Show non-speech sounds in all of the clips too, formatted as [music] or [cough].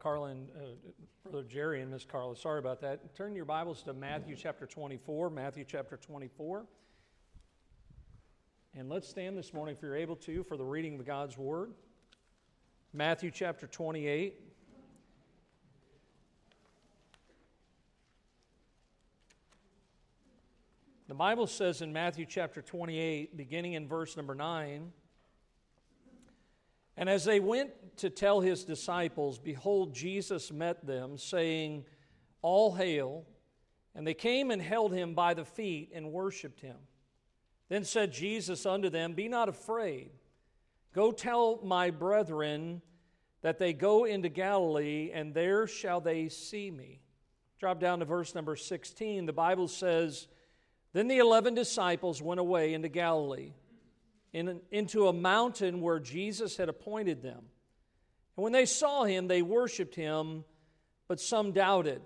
Carla and uh, Brother Jerry and Miss Carla. Sorry about that. Turn your Bibles to Matthew chapter 24. Matthew chapter 24. And let's stand this morning, if you're able to, for the reading of God's Word. Matthew chapter 28. The Bible says in Matthew chapter 28, beginning in verse number 9, and as they went to tell his disciples, behold, Jesus met them, saying, All hail. And they came and held him by the feet and worshipped him. Then said Jesus unto them, Be not afraid. Go tell my brethren that they go into Galilee, and there shall they see me. Drop down to verse number 16. The Bible says, Then the eleven disciples went away into Galilee in, into a mountain where Jesus had appointed them. And when they saw him, they worshiped him, but some doubted.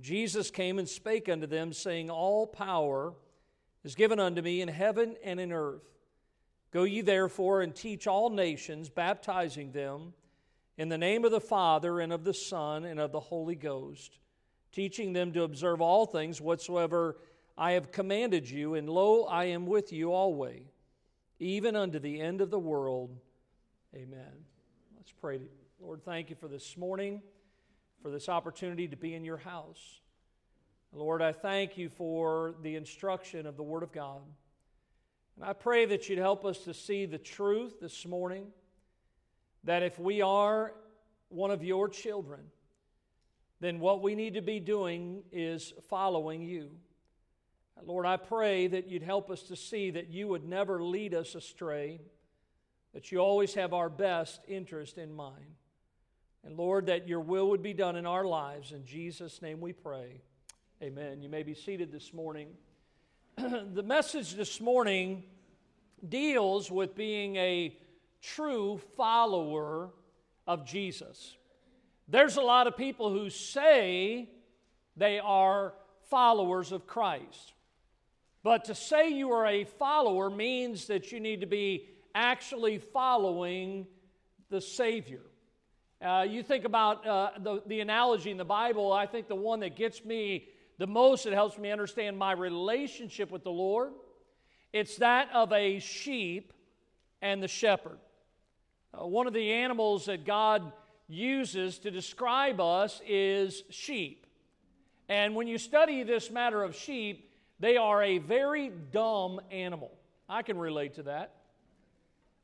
Jesus came and spake unto them, saying, All power is given unto me in heaven and in earth. Go ye therefore and teach all nations, baptizing them in the name of the Father and of the Son and of the Holy Ghost, teaching them to observe all things whatsoever I have commanded you, and lo, I am with you always even unto the end of the world. Amen. Let's pray. Lord, thank you for this morning, for this opportunity to be in your house. Lord, I thank you for the instruction of the Word of God. And I pray that you'd help us to see the truth this morning that if we are one of your children, then what we need to be doing is following you. Lord, I pray that you'd help us to see that you would never lead us astray, that you always have our best interest in mind. And Lord, that your will would be done in our lives. In Jesus' name we pray. Amen. You may be seated this morning. [clears throat] the message this morning deals with being a true follower of Jesus. There's a lot of people who say they are followers of Christ. But to say you are a follower means that you need to be actually following the Savior. Uh, you think about uh, the, the analogy in the Bible, I think the one that gets me the most, that helps me understand my relationship with the Lord, it's that of a sheep and the shepherd. Uh, one of the animals that God uses to describe us is sheep. And when you study this matter of sheep, they are a very dumb animal. I can relate to that.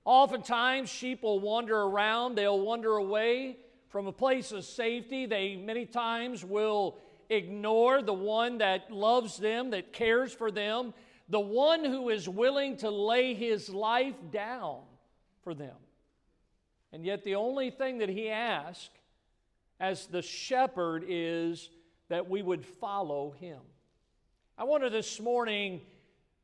Oftentimes, sheep will wander around, they'll wander away from a place of safety. They many times will ignore the one that loves them, that cares for them, the one who is willing to lay his life down for them. And yet, the only thing that he asks as the shepherd is that we would follow him. I wonder this morning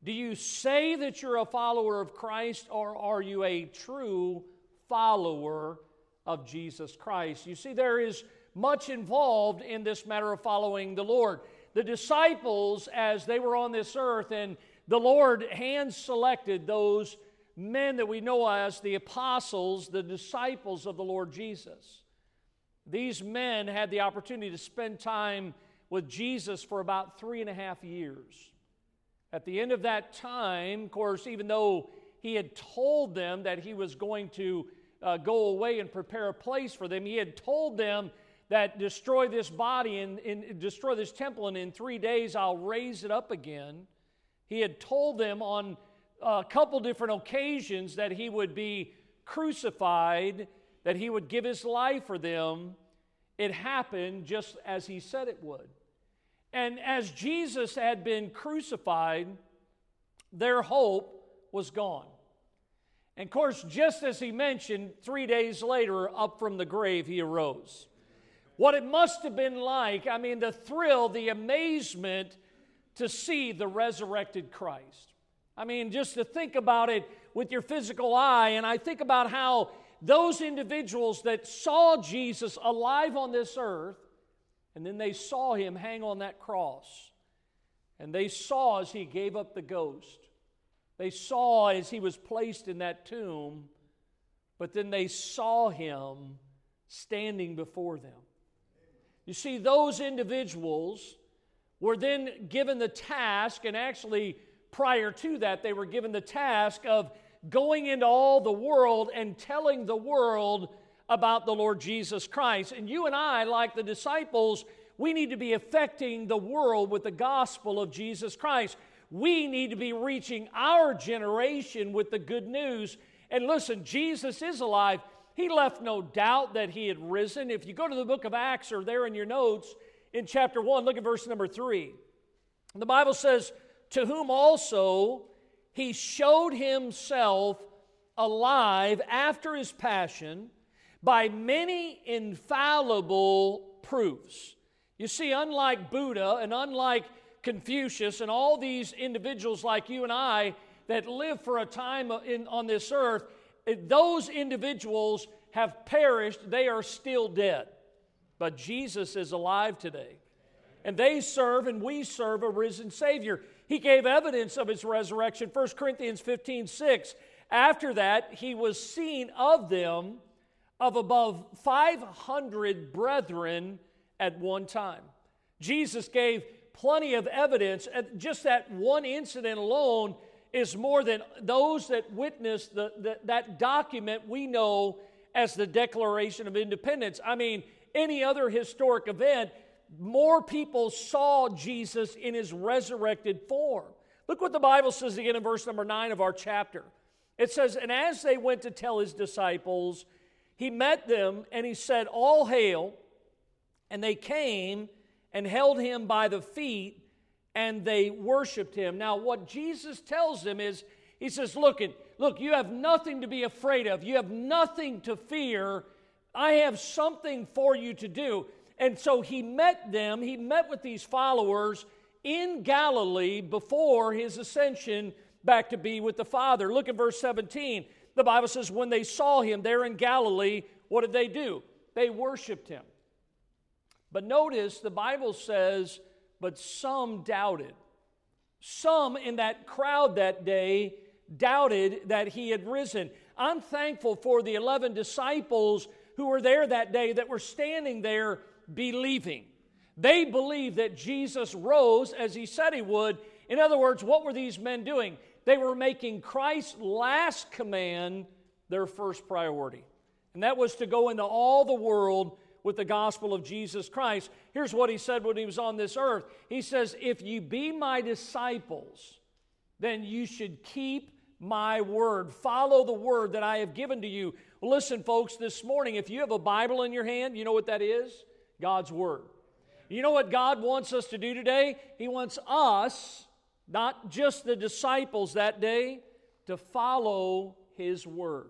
do you say that you're a follower of Christ or are you a true follower of Jesus Christ? You see, there is much involved in this matter of following the Lord. The disciples, as they were on this earth, and the Lord hand selected those men that we know as the apostles, the disciples of the Lord Jesus. These men had the opportunity to spend time with Jesus for about three and a half years. At the end of that time, of course, even though he had told them that he was going to uh, go away and prepare a place for them, he had told them that destroy this body and, and destroy this temple, and in three days I'll raise it up again. He had told them on a couple different occasions that he would be crucified, that he would give his life for them. It happened just as he said it would. And as Jesus had been crucified, their hope was gone. And of course, just as he mentioned, three days later, up from the grave, he arose. What it must have been like, I mean, the thrill, the amazement to see the resurrected Christ. I mean, just to think about it with your physical eye, and I think about how those individuals that saw Jesus alive on this earth and then they saw him hang on that cross. And they saw as he gave up the ghost. They saw as he was placed in that tomb. But then they saw him standing before them. You see, those individuals were then given the task, and actually prior to that, they were given the task of going into all the world and telling the world about the Lord Jesus Christ. And you and I, like the disciples, we need to be affecting the world with the gospel of Jesus Christ. We need to be reaching our generation with the good news. And listen, Jesus is alive. He left no doubt that he had risen. If you go to the book of Acts or there in your notes in chapter 1, look at verse number 3. The Bible says, To whom also he showed himself alive after his passion by many infallible proofs. You see, unlike Buddha and unlike Confucius and all these individuals like you and I that live for a time in, on this earth, eh, those individuals have perished, they are still dead. But Jesus is alive today. And they serve and we serve a risen Savior. He gave evidence of his resurrection. 1 Corinthians 15 6. After that, he was seen of them of above 500 brethren at one time. Jesus gave plenty of evidence, just that one incident alone is more than those that witnessed the, the, that document we know as the Declaration of Independence. I mean, any other historic event, more people saw Jesus in his resurrected form. Look what the Bible says again in verse number 9 of our chapter. It says, And as they went to tell his disciples, he met them and he said, All hail. And they came and held him by the feet and they worshiped him. Now, what Jesus tells them is, He says, Look, look, you have nothing to be afraid of, you have nothing to fear. I have something for you to do. And so he met them, he met with these followers in Galilee before his ascension back to be with the Father. Look at verse 17. The Bible says, when they saw him there in Galilee, what did they do? They worshiped him. But notice the Bible says, but some doubted. Some in that crowd that day doubted that he had risen. I'm thankful for the 11 disciples who were there that day that were standing there believing. They believed that Jesus rose as he said he would. In other words, what were these men doing? They were making Christ's last command their first priority. And that was to go into all the world with the gospel of Jesus Christ. Here's what he said when he was on this earth He says, If you be my disciples, then you should keep my word. Follow the word that I have given to you. Well, listen, folks, this morning, if you have a Bible in your hand, you know what that is? God's word. You know what God wants us to do today? He wants us not just the disciples that day, to follow his word.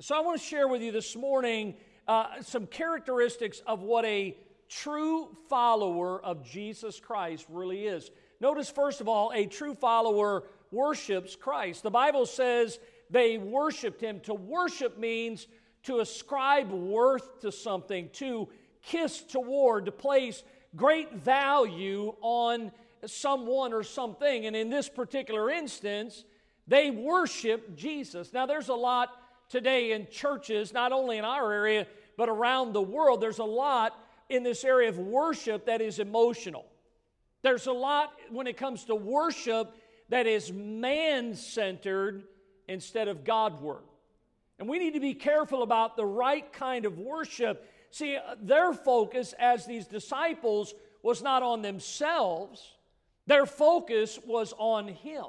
So I want to share with you this morning uh, some characteristics of what a true follower of Jesus Christ really is. Notice, first of all, a true follower worships Christ. The Bible says they worshiped him. To worship means to ascribe worth to something, to kiss toward, to place great value on someone or something. And in this particular instance, they worship Jesus. Now, there's a lot today in churches, not only in our area, but around the world. There's a lot in this area of worship that is emotional. There's a lot when it comes to worship that is man centered instead of God Godward. And we need to be careful about the right kind of worship. See, their focus as these disciples was not on themselves, their focus was on Him.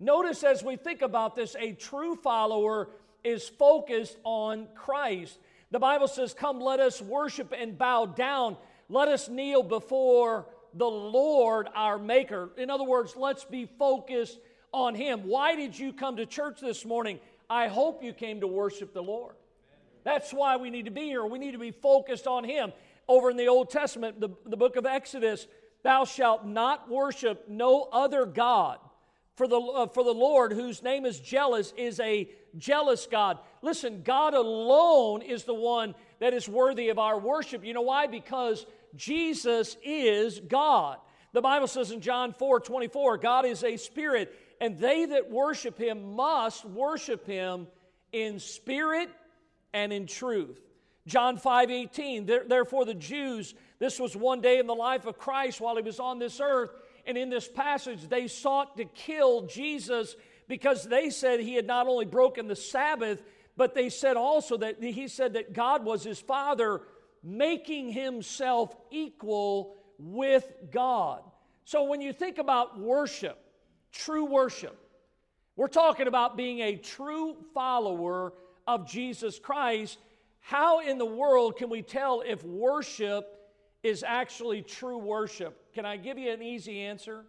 Notice as we think about this, a true follower is focused on Christ. The Bible says, Come, let us worship and bow down. Let us kneel before the Lord our Maker. In other words, let's be focused on Him. Why did you come to church this morning? I hope you came to worship the Lord. That's why we need to be here. We need to be focused on Him. Over in the Old Testament, the, the book of Exodus, Thou shalt not worship no other God. For the, uh, for the Lord, whose name is jealous, is a jealous God. Listen, God alone is the one that is worthy of our worship. You know why? Because Jesus is God. The Bible says in John 4 24, God is a spirit, and they that worship him must worship him in spirit and in truth. John 5 18, therefore the Jews, this was one day in the life of Christ while he was on this earth. And in this passage, they sought to kill Jesus because they said he had not only broken the Sabbath, but they said also that he said that God was his father, making himself equal with God. So when you think about worship, true worship, we're talking about being a true follower of Jesus Christ. How in the world can we tell if worship is actually true worship? Can I give you an easy answer?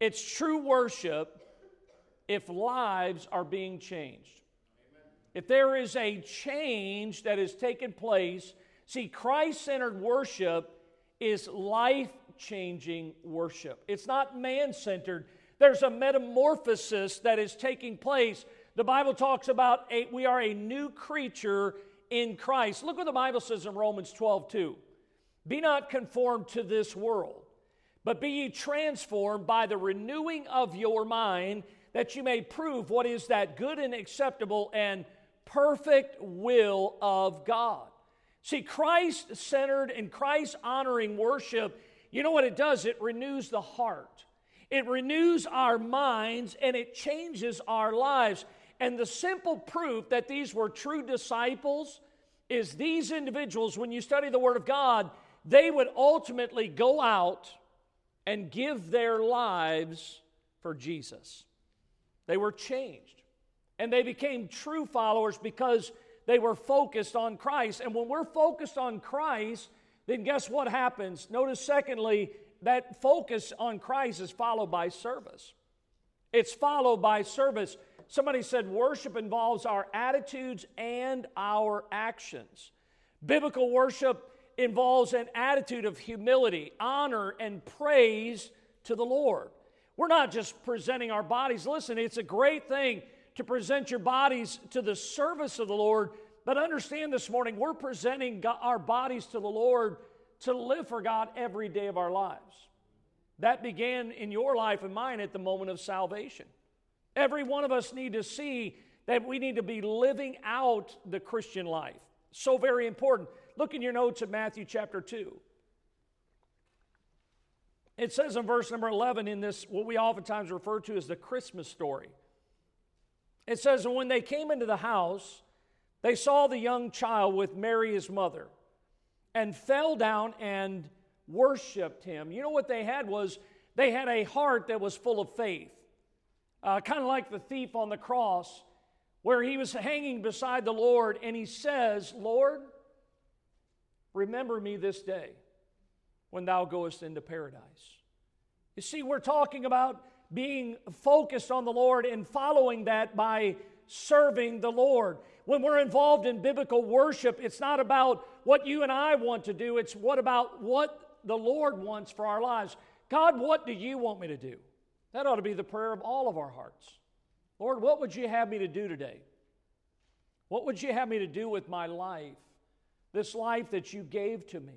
It's true worship if lives are being changed. If there is a change that has taken place, see, Christ centered worship is life changing worship. It's not man centered. There's a metamorphosis that is taking place. The Bible talks about a, we are a new creature in Christ. Look what the Bible says in Romans 12 2. Be not conformed to this world, but be ye transformed by the renewing of your mind, that you may prove what is that good and acceptable and perfect will of God. See, Christ centered and Christ honoring worship, you know what it does? It renews the heart, it renews our minds, and it changes our lives. And the simple proof that these were true disciples is these individuals, when you study the Word of God, they would ultimately go out and give their lives for Jesus. They were changed. And they became true followers because they were focused on Christ. And when we're focused on Christ, then guess what happens? Notice, secondly, that focus on Christ is followed by service. It's followed by service. Somebody said worship involves our attitudes and our actions. Biblical worship involves an attitude of humility, honor, and praise to the Lord. We're not just presenting our bodies. Listen, it's a great thing to present your bodies to the service of the Lord, but understand this morning, we're presenting our bodies to the Lord to live for God every day of our lives. That began in your life and mine at the moment of salvation. Every one of us need to see that we need to be living out the Christian life. So very important. Look in your notes at Matthew chapter 2. It says in verse number 11 in this, what we oftentimes refer to as the Christmas story. It says, And when they came into the house, they saw the young child with Mary, his mother, and fell down and worshiped him. You know what they had was they had a heart that was full of faith, uh, kind of like the thief on the cross, where he was hanging beside the Lord, and he says, Lord, remember me this day when thou goest into paradise. You see, we're talking about being focused on the Lord and following that by serving the Lord. When we're involved in biblical worship, it's not about what you and I want to do, it's what about what the Lord wants for our lives. God, what do you want me to do? That ought to be the prayer of all of our hearts. Lord, what would you have me to do today? What would you have me to do with my life? This life that you gave to me.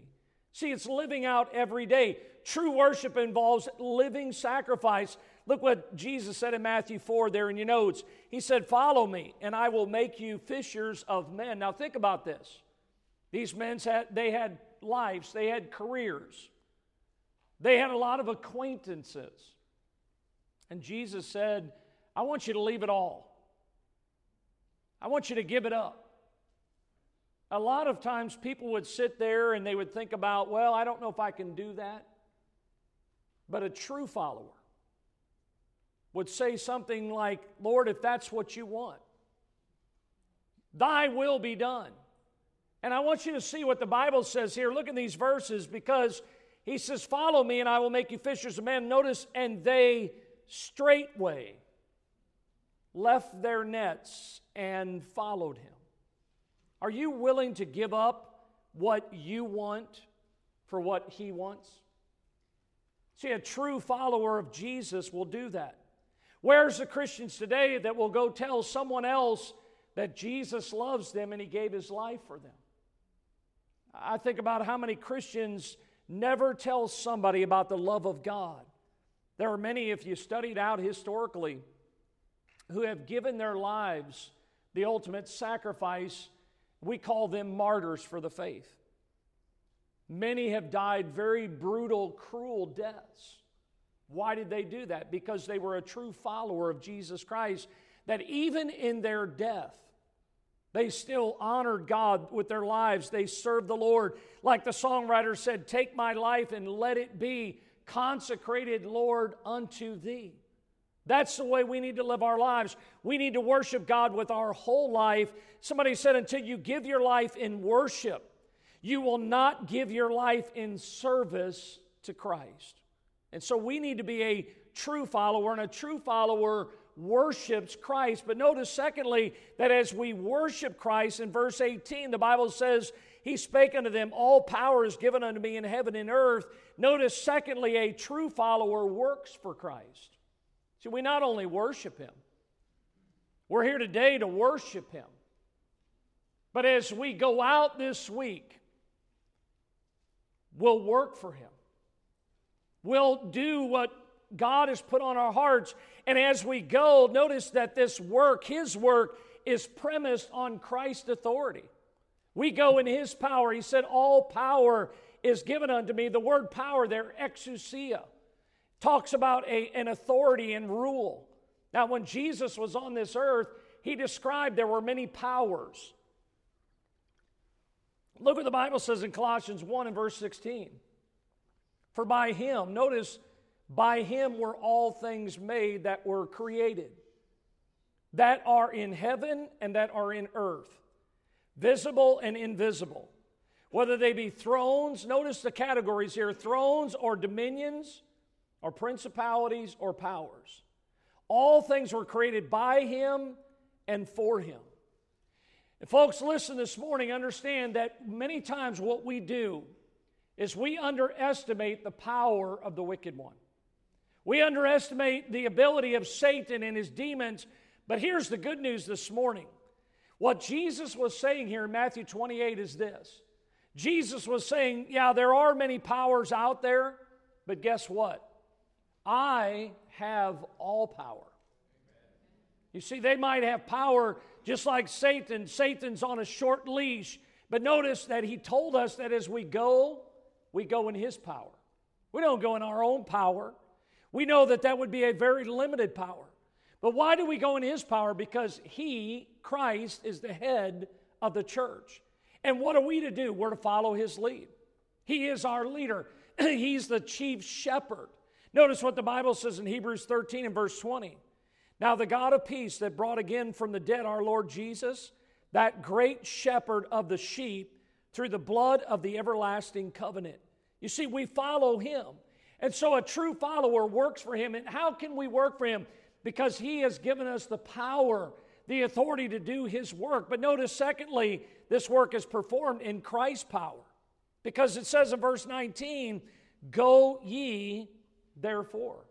See, it's living out every day. True worship involves living sacrifice. Look what Jesus said in Matthew 4 there in your notes. He said, Follow me, and I will make you fishers of men. Now think about this. These men had they had lives, they had careers, they had a lot of acquaintances. And Jesus said, I want you to leave it all. I want you to give it up. A lot of times people would sit there and they would think about, well, I don't know if I can do that. But a true follower would say something like, Lord, if that's what you want, thy will be done. And I want you to see what the Bible says here. Look at these verses because he says, Follow me and I will make you fishers of men. Notice, and they straightway left their nets and followed him. Are you willing to give up what you want for what he wants? See, a true follower of Jesus will do that. Where's the Christians today that will go tell someone else that Jesus loves them and he gave his life for them? I think about how many Christians never tell somebody about the love of God. There are many, if you studied out historically, who have given their lives the ultimate sacrifice We call them martyrs for the faith. Many have died very brutal, cruel deaths. Why did they do that? Because they were a true follower of Jesus Christ, that even in their death, they still honored God with their lives. They served the Lord. Like the songwriter said, Take my life and let it be consecrated, Lord, unto thee. That's the way we need to live our lives. We need to worship God with our whole life. Somebody said, Until you give your life in worship, you will not give your life in service to Christ. And so we need to be a true follower, and a true follower worships Christ. But notice, secondly, that as we worship Christ, in verse 18, the Bible says, He spake unto them, All power is given unto me in heaven and earth. Notice, secondly, a true follower works for Christ. See, we not only worship Him, we're here today to worship Him. But as we go out this week, we'll work for Him. We'll do what God has put on our hearts. And as we go, notice that this work, His work, is premised on Christ's authority. We go in His power. He said, All power is given unto me. The word power there, exousia, talks about a, an authority and rule. Now, when Jesus was on this earth, He described there were many powers. Look what the Bible says in Colossians 1 and verse 16. For by Him, notice, by him were all things made that were created, that are in heaven and that are in earth, visible and invisible. Whether they be thrones, notice the categories here thrones or dominions or principalities or powers. All things were created by him and for him. And folks, listen this morning, understand that many times what we do is we underestimate the power of the wicked one. We underestimate the ability of Satan and his demons. But here's the good news this morning. What Jesus was saying here in Matthew 28 is this Jesus was saying, Yeah, there are many powers out there, but guess what? I have all power. You see, they might have power just like Satan. Satan's on a short leash. But notice that he told us that as we go, we go in his power. We don't go in our own power. We know that that would be a very limited power. But why do we go in his power? Because he, Christ, is the head of the church. And what are we to do? We're to follow his lead. He is our leader, [clears throat] he's the chief shepherd. Notice what the Bible says in Hebrews 13 and verse 20. Now, the God of peace that brought again from the dead our Lord Jesus, that great shepherd of the sheep, through the blood of the everlasting covenant. You see, we follow him. And so a true follower works for him. And how can we work for him? Because he has given us the power, the authority to do his work. But notice, secondly, this work is performed in Christ's power. Because it says in verse 19, Go ye therefore.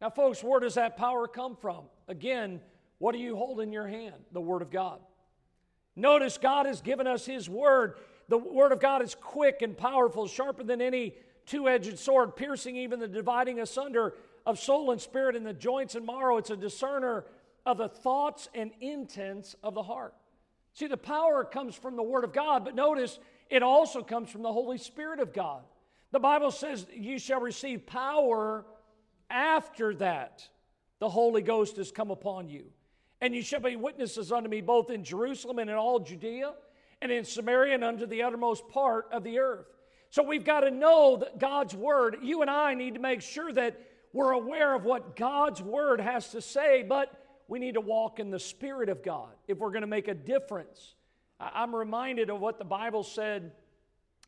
Now, folks, where does that power come from? Again, what do you hold in your hand? The Word of God. Notice God has given us His Word. The Word of God is quick and powerful, sharper than any two edged sword, piercing even the dividing asunder of soul and spirit and the joints and marrow. It's a discerner of the thoughts and intents of the heart. See, the power comes from the Word of God, but notice it also comes from the Holy Spirit of God. The Bible says, You shall receive power after that the Holy Ghost has come upon you. And you shall be witnesses unto me both in Jerusalem and in all Judea and in Samaria and unto the uttermost part of the earth. So we've got to know that God's Word, you and I need to make sure that we're aware of what God's Word has to say, but we need to walk in the Spirit of God if we're going to make a difference. I'm reminded of what the Bible said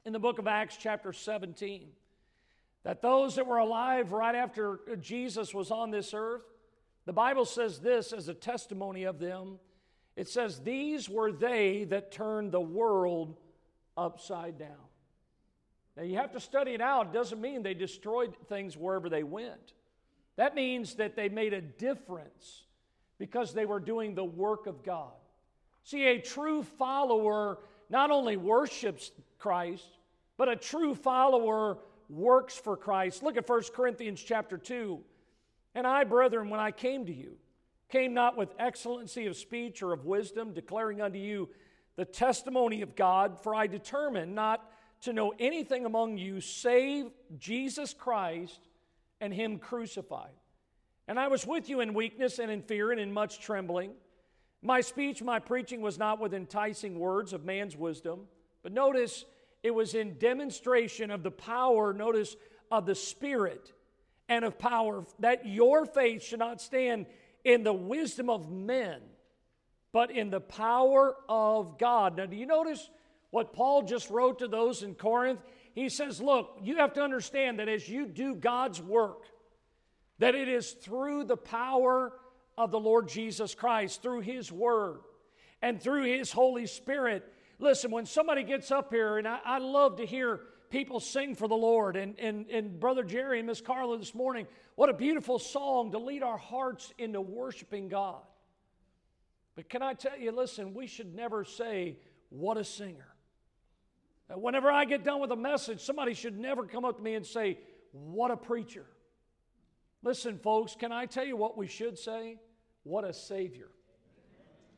in the book of Acts, chapter 17, that those that were alive right after Jesus was on this earth, the Bible says this as a testimony of them. It says, These were they that turned the world upside down. Now, you have to study it out. It doesn't mean they destroyed things wherever they went. That means that they made a difference because they were doing the work of God. See, a true follower not only worships Christ, but a true follower works for Christ. Look at 1 Corinthians chapter 2. And I, brethren, when I came to you, came not with excellency of speech or of wisdom, declaring unto you the testimony of God, for I determined not to know anything among you save Jesus Christ and Him crucified. And I was with you in weakness and in fear and in much trembling. My speech, my preaching was not with enticing words of man's wisdom, but notice it was in demonstration of the power, notice, of the Spirit and of power, that your faith should not stand in the wisdom of men, but in the power of God. Now, do you notice what Paul just wrote to those in Corinth? He says, Look, you have to understand that as you do God's work, that it is through the power of the Lord Jesus Christ, through His Word, and through His Holy Spirit. Listen, when somebody gets up here, and I, I love to hear people sing for the Lord, and, and, and Brother Jerry and Miss Carla this morning, what a beautiful song to lead our hearts into worshiping God. But can I tell you, listen, we should never say, What a singer. Whenever I get done with a message, somebody should never come up to me and say, What a preacher. Listen, folks, can I tell you what we should say? What a Savior.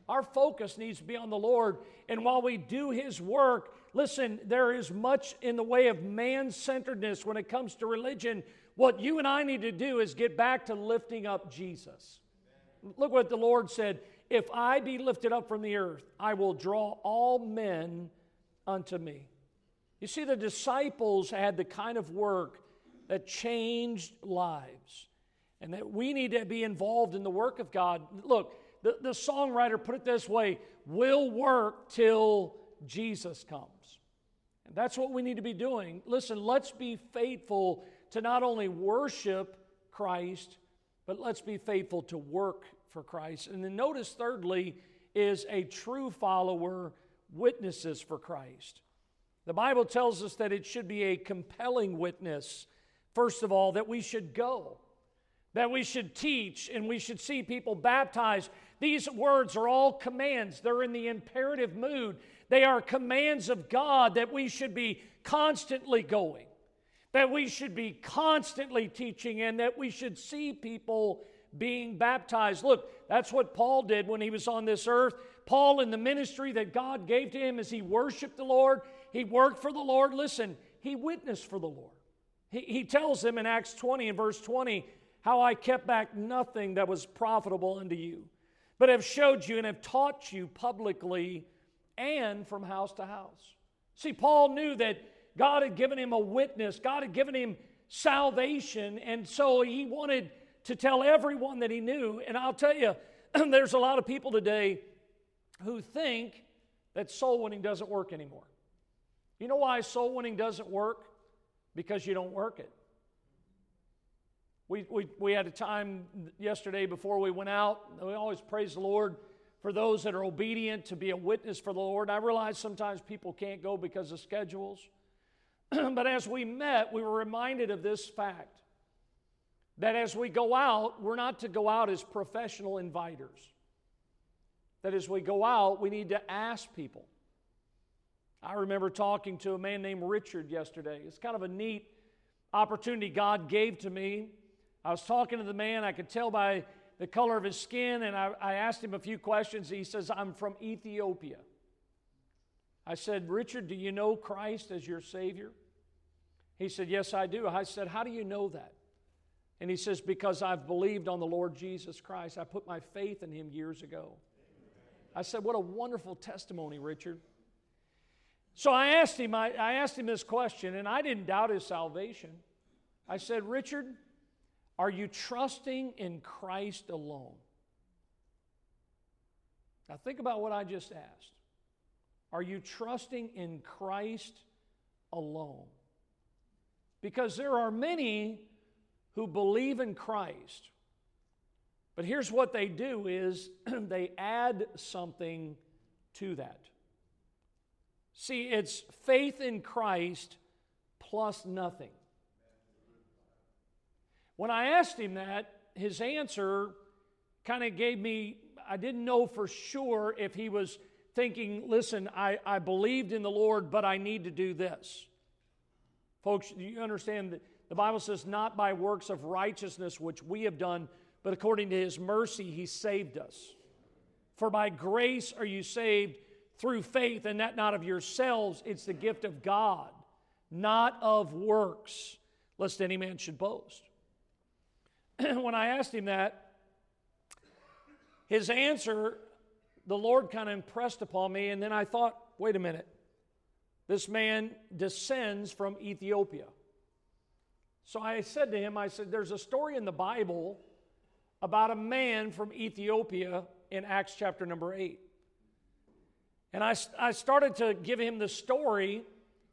Our focus needs to be on the Lord. And while we do His work, listen, there is much in the way of man centeredness when it comes to religion. What you and I need to do is get back to lifting up Jesus. Look what the Lord said If I be lifted up from the earth, I will draw all men unto me. You see, the disciples had the kind of work that changed lives and that we need to be involved in the work of God. Look, the, the songwriter put it this way we'll work till Jesus comes. And that's what we need to be doing. Listen, let's be faithful to not only worship Christ, but let's be faithful to work for Christ. And then notice, thirdly, is a true follower witnesses for Christ. The Bible tells us that it should be a compelling witness, first of all, that we should go that we should teach and we should see people baptized. These words are all commands, they're in the imperative mood. They are commands of God that we should be constantly going, that we should be constantly teaching, and that we should see people being baptized. Look, that's what Paul did when he was on this earth. Paul, in the ministry that God gave to him as he worshiped the Lord, he worked for the Lord. Listen, he witnessed for the Lord. He, he tells them in Acts 20 and verse 20, how I kept back nothing that was profitable unto you, but have showed you and have taught you publicly and from house to house. See, Paul knew that God had given him a witness, God had given him salvation, and so he wanted to tell everyone that he knew. And I'll tell you, [clears throat] there's a lot of people today who think that soul winning doesn't work anymore. You know why soul winning doesn't work? Because you don't work it. We, we, we had a time yesterday before we went out. We always praise the Lord for those that are obedient to be a witness for the Lord. I realize sometimes people can't go because of schedules. [clears throat] but as we met, we were reminded of this fact that as we go out, we're not to go out as professional inviters. That as we go out, we need to ask people. I remember talking to a man named Richard yesterday. It's kind of a neat opportunity God gave to me I was talking to the man, I could tell by the color of his skin, and I, I asked him a few questions. He says, I'm from Ethiopia. I said, Richard, do you know Christ as your Savior? He said, Yes, I do. I said, How do you know that? And he says, Because I've believed on the Lord Jesus Christ. I put my faith in him years ago. I said, What a wonderful testimony, Richard. So I asked him, I, I asked him this question, and I didn't doubt his salvation. I said, Richard, are you trusting in Christ alone? Now, think about what I just asked. Are you trusting in Christ alone? Because there are many who believe in Christ, but here's what they do is [clears throat] they add something to that. See, it's faith in Christ plus nothing. When I asked him that, his answer kind of gave me, I didn't know for sure if he was thinking, listen, I, I believed in the Lord, but I need to do this. Folks, you understand that the Bible says, not by works of righteousness which we have done, but according to his mercy, he saved us. For by grace are you saved through faith, and that not of yourselves. It's the gift of God, not of works, lest any man should boast. [clears throat] when I asked him that, his answer, the Lord kind of impressed upon me, and then I thought, wait a minute. This man descends from Ethiopia. So I said to him, I said, there's a story in the Bible about a man from Ethiopia in Acts chapter number 8. And I, I started to give him the story.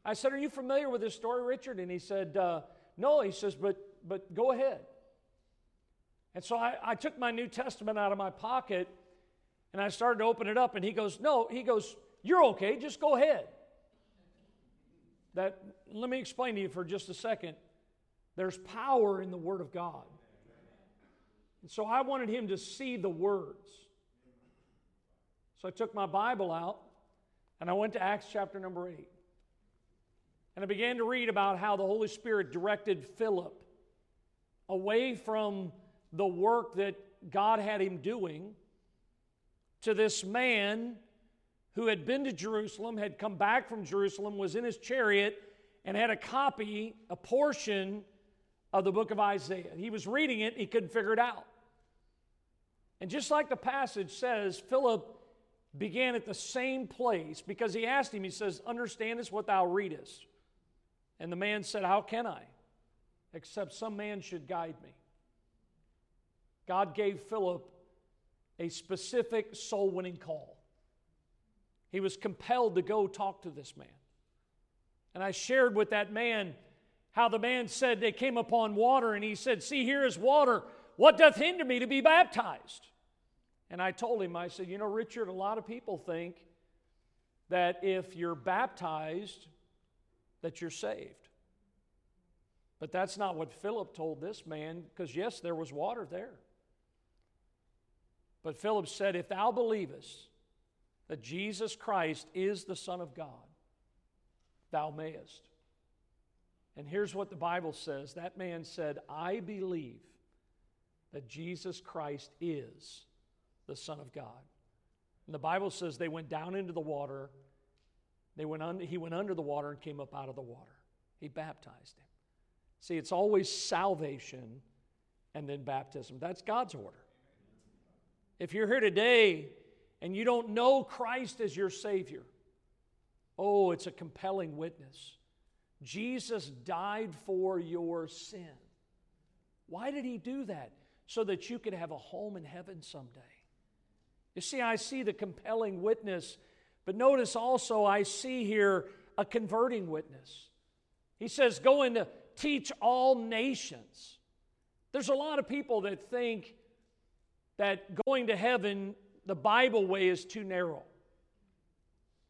I said, Are you familiar with this story, Richard? And he said, uh, No. He says, But, but go ahead. And so I, I took my New Testament out of my pocket and I started to open it up. And he goes, No. He goes, You're okay. Just go ahead. That, let me explain to you for just a second. There's power in the Word of God. And so I wanted him to see the words. So I took my Bible out and I went to Acts chapter number 8. And I began to read about how the Holy Spirit directed Philip away from the work that God had him doing to this man who had been to Jerusalem, had come back from Jerusalem, was in his chariot, and had a copy, a portion of the book of Isaiah. He was reading it, he couldn't figure it out. And just like the passage says, Philip began at the same place because he asked him, he says, Understand this what thou readest. And the man said, How can I? Except some man should guide me. God gave Philip a specific soul winning call. He was compelled to go talk to this man. And I shared with that man how the man said they came upon water, and he said, See, here is water. What doth hinder me to be baptized? And I told him, I said, You know, Richard, a lot of people think that if you're baptized, that you're saved. But that's not what Philip told this man, because yes, there was water there. But Philip said, If thou believest that Jesus Christ is the Son of God, thou mayest. And here's what the Bible says that man said, I believe that Jesus Christ is the Son of God. And the Bible says they went down into the water. They went un- he went under the water and came up out of the water. He baptized him. See, it's always salvation and then baptism. That's God's order. If you're here today and you don't know Christ as your Savior, oh, it's a compelling witness. Jesus died for your sin. Why did he do that? So that you could have a home in heaven someday. You see, I see the compelling witness, but notice also I see here a converting witness. He says, Go and teach all nations. There's a lot of people that think that going to heaven, the Bible way, is too narrow.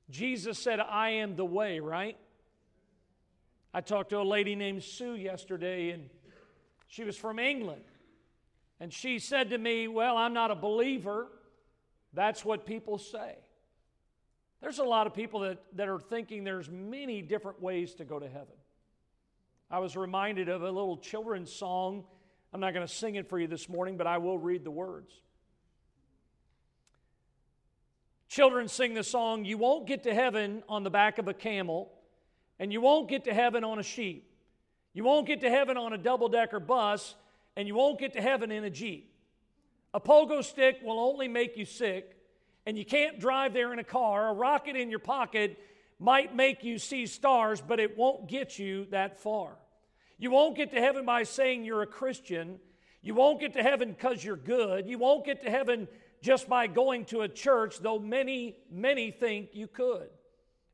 Jesus said, I am the way, right? I talked to a lady named Sue yesterday, and she was from England. And she said to me, Well, I'm not a believer. That's what people say. There's a lot of people that, that are thinking there's many different ways to go to heaven. I was reminded of a little children's song. I'm not going to sing it for you this morning, but I will read the words. Children sing the song, You won't get to heaven on the back of a camel, and you won't get to heaven on a sheep. You won't get to heaven on a double decker bus, and you won't get to heaven in a Jeep. A pogo stick will only make you sick, and you can't drive there in a car. A rocket in your pocket might make you see stars, but it won't get you that far. You won't get to heaven by saying you're a Christian. You won't get to heaven because you're good. You won't get to heaven just by going to a church, though many, many think you could.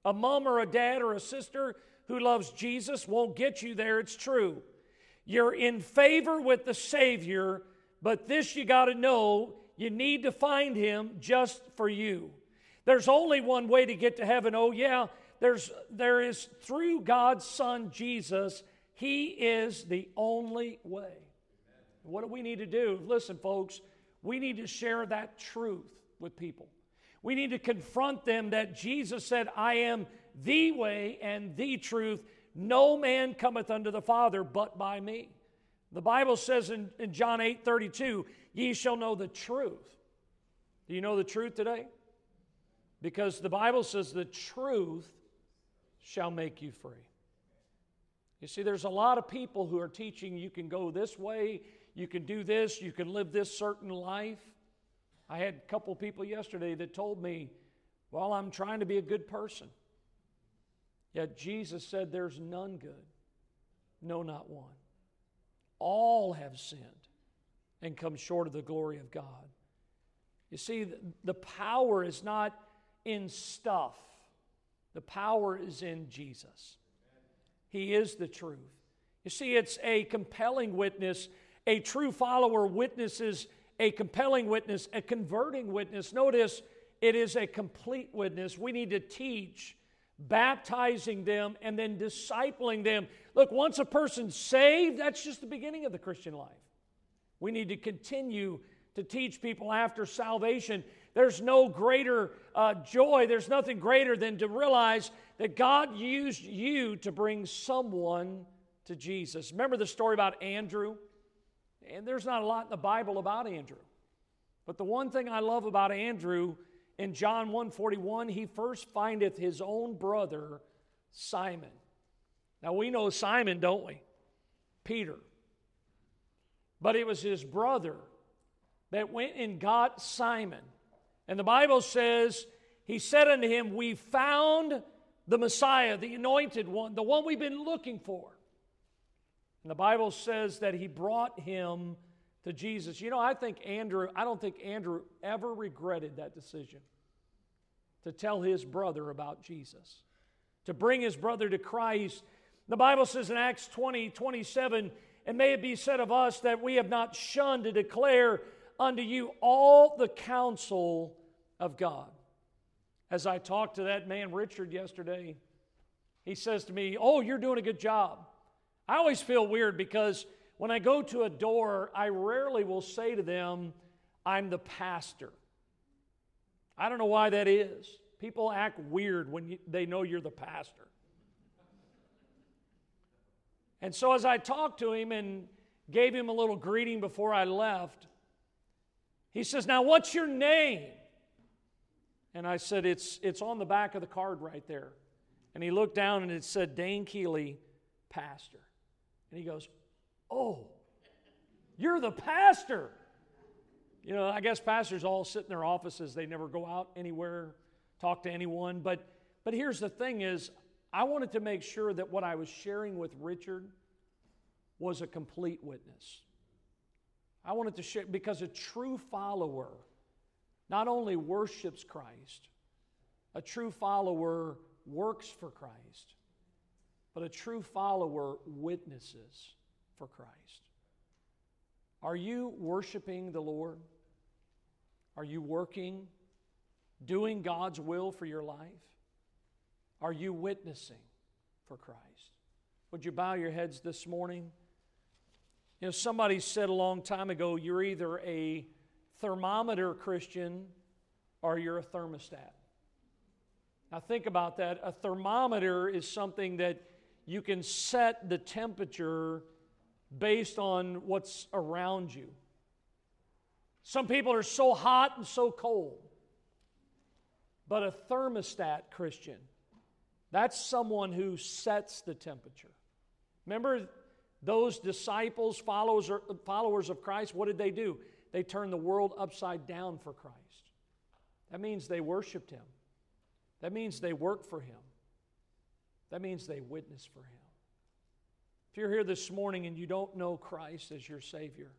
A mom or a dad or a sister who loves Jesus won't get you there, it's true. You're in favor with the Savior, but this you got to know you need to find him just for you. There's only one way to get to heaven. Oh, yeah, there's, there is through God's Son, Jesus. He is the only way. What do we need to do? Listen, folks, we need to share that truth with people. We need to confront them that Jesus said, I am the way and the truth. No man cometh unto the Father but by me. The Bible says in, in John 8 32, ye shall know the truth. Do you know the truth today? Because the Bible says the truth shall make you free. You see, there's a lot of people who are teaching you can go this way, you can do this, you can live this certain life. I had a couple people yesterday that told me, Well, I'm trying to be a good person. Yet Jesus said, There's none good, no, not one. All have sinned and come short of the glory of God. You see, the power is not in stuff, the power is in Jesus. He is the truth. You see, it's a compelling witness. A true follower witnesses a compelling witness, a converting witness. Notice it is a complete witness. We need to teach, baptizing them, and then discipling them. Look, once a person's saved, that's just the beginning of the Christian life. We need to continue to teach people after salvation. There's no greater uh, joy, there's nothing greater than to realize that God used you to bring someone to Jesus. Remember the story about Andrew? And there's not a lot in the Bible about Andrew. But the one thing I love about Andrew in John 1:41, he first findeth his own brother Simon. Now we know Simon, don't we? Peter. But it was his brother that went and got Simon. And the Bible says, He said unto him, We found the Messiah, the anointed one, the one we've been looking for. And the Bible says that he brought him to Jesus. You know, I think Andrew, I don't think Andrew ever regretted that decision to tell his brother about Jesus, to bring his brother to Christ. The Bible says in Acts 20 27, and may it be said of us that we have not shunned to declare unto you all the counsel of God. As I talked to that man, Richard, yesterday, he says to me, Oh, you're doing a good job. I always feel weird because when I go to a door, I rarely will say to them, I'm the pastor. I don't know why that is. People act weird when you, they know you're the pastor. And so, as I talked to him and gave him a little greeting before I left, he says, Now, what's your name? And I said, It's, it's on the back of the card right there. And he looked down and it said, Dane Keeley, pastor. And he goes, Oh, you're the pastor. You know, I guess pastors all sit in their offices. They never go out anywhere, talk to anyone. But, but here's the thing is, I wanted to make sure that what I was sharing with Richard was a complete witness. I wanted to share, because a true follower not only worships Christ, a true follower works for Christ, but a true follower witnesses for Christ. Are you worshiping the Lord? Are you working, doing God's will for your life? Are you witnessing for Christ? Would you bow your heads this morning? You know, somebody said a long time ago you're either a thermometer Christian or you're a thermostat. Now, think about that. A thermometer is something that you can set the temperature based on what's around you. Some people are so hot and so cold. But a thermostat Christian, that's someone who sets the temperature. Remember those disciples, followers, of Christ, what did they do? They turned the world upside down for Christ. That means they worshiped Him. That means they worked for Him. That means they witnessed for Him. If you're here this morning and you don't know Christ as your Savior,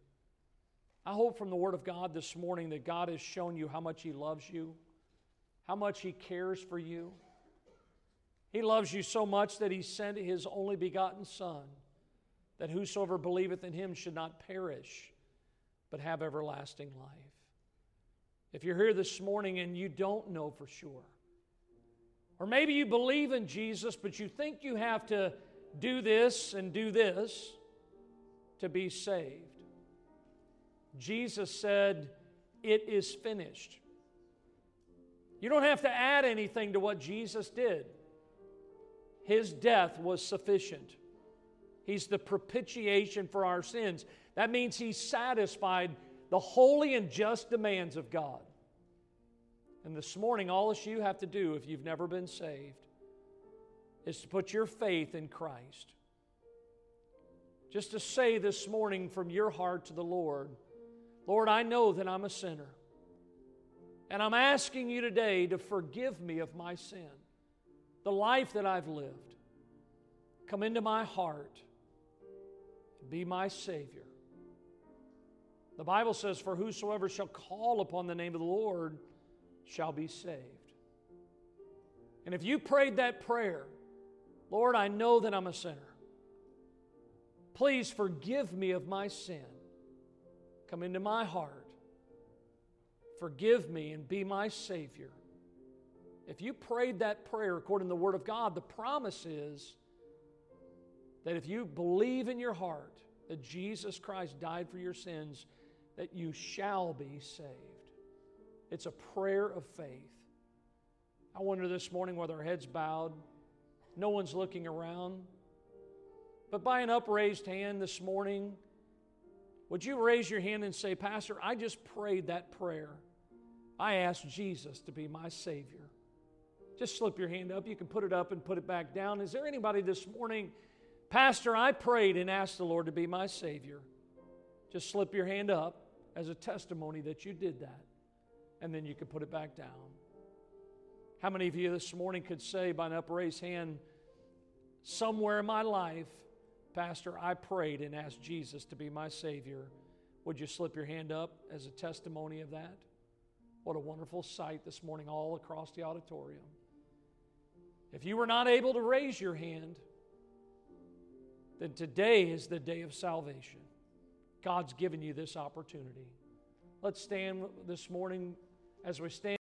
I hope from the Word of God this morning that God has shown you how much He loves you, how much He cares for you. He loves you so much that He sent His only begotten Son, that whosoever believeth in Him should not perish, but have everlasting life. If you're here this morning and you don't know for sure, or maybe you believe in Jesus, but you think you have to do this and do this to be saved. Jesus said, It is finished. You don't have to add anything to what Jesus did. His death was sufficient. He's the propitiation for our sins. That means He satisfied the holy and just demands of God. And this morning, all that you have to do if you've never been saved is to put your faith in Christ. Just to say this morning from your heart to the Lord, Lord, I know that I'm a sinner. And I'm asking you today to forgive me of my sin, the life that I've lived. Come into my heart be my Savior. The Bible says, For whosoever shall call upon the name of the Lord shall be saved. And if you prayed that prayer, Lord, I know that I'm a sinner. Please forgive me of my sin. Come into my heart. Forgive me and be my Savior. If you prayed that prayer according to the Word of God, the promise is that if you believe in your heart that Jesus Christ died for your sins, that you shall be saved. It's a prayer of faith. I wonder this morning whether our heads bowed, no one's looking around, but by an upraised hand this morning, would you raise your hand and say, Pastor, I just prayed that prayer. I asked Jesus to be my Savior. Just slip your hand up. You can put it up and put it back down. Is there anybody this morning, Pastor, I prayed and asked the Lord to be my Savior? Just slip your hand up as a testimony that you did that, and then you can put it back down. How many of you this morning could say by an upraised hand, somewhere in my life, Pastor, I prayed and asked Jesus to be my Savior? Would you slip your hand up as a testimony of that? What a wonderful sight this morning, all across the auditorium. If you were not able to raise your hand, then today is the day of salvation. God's given you this opportunity. Let's stand this morning as we stand.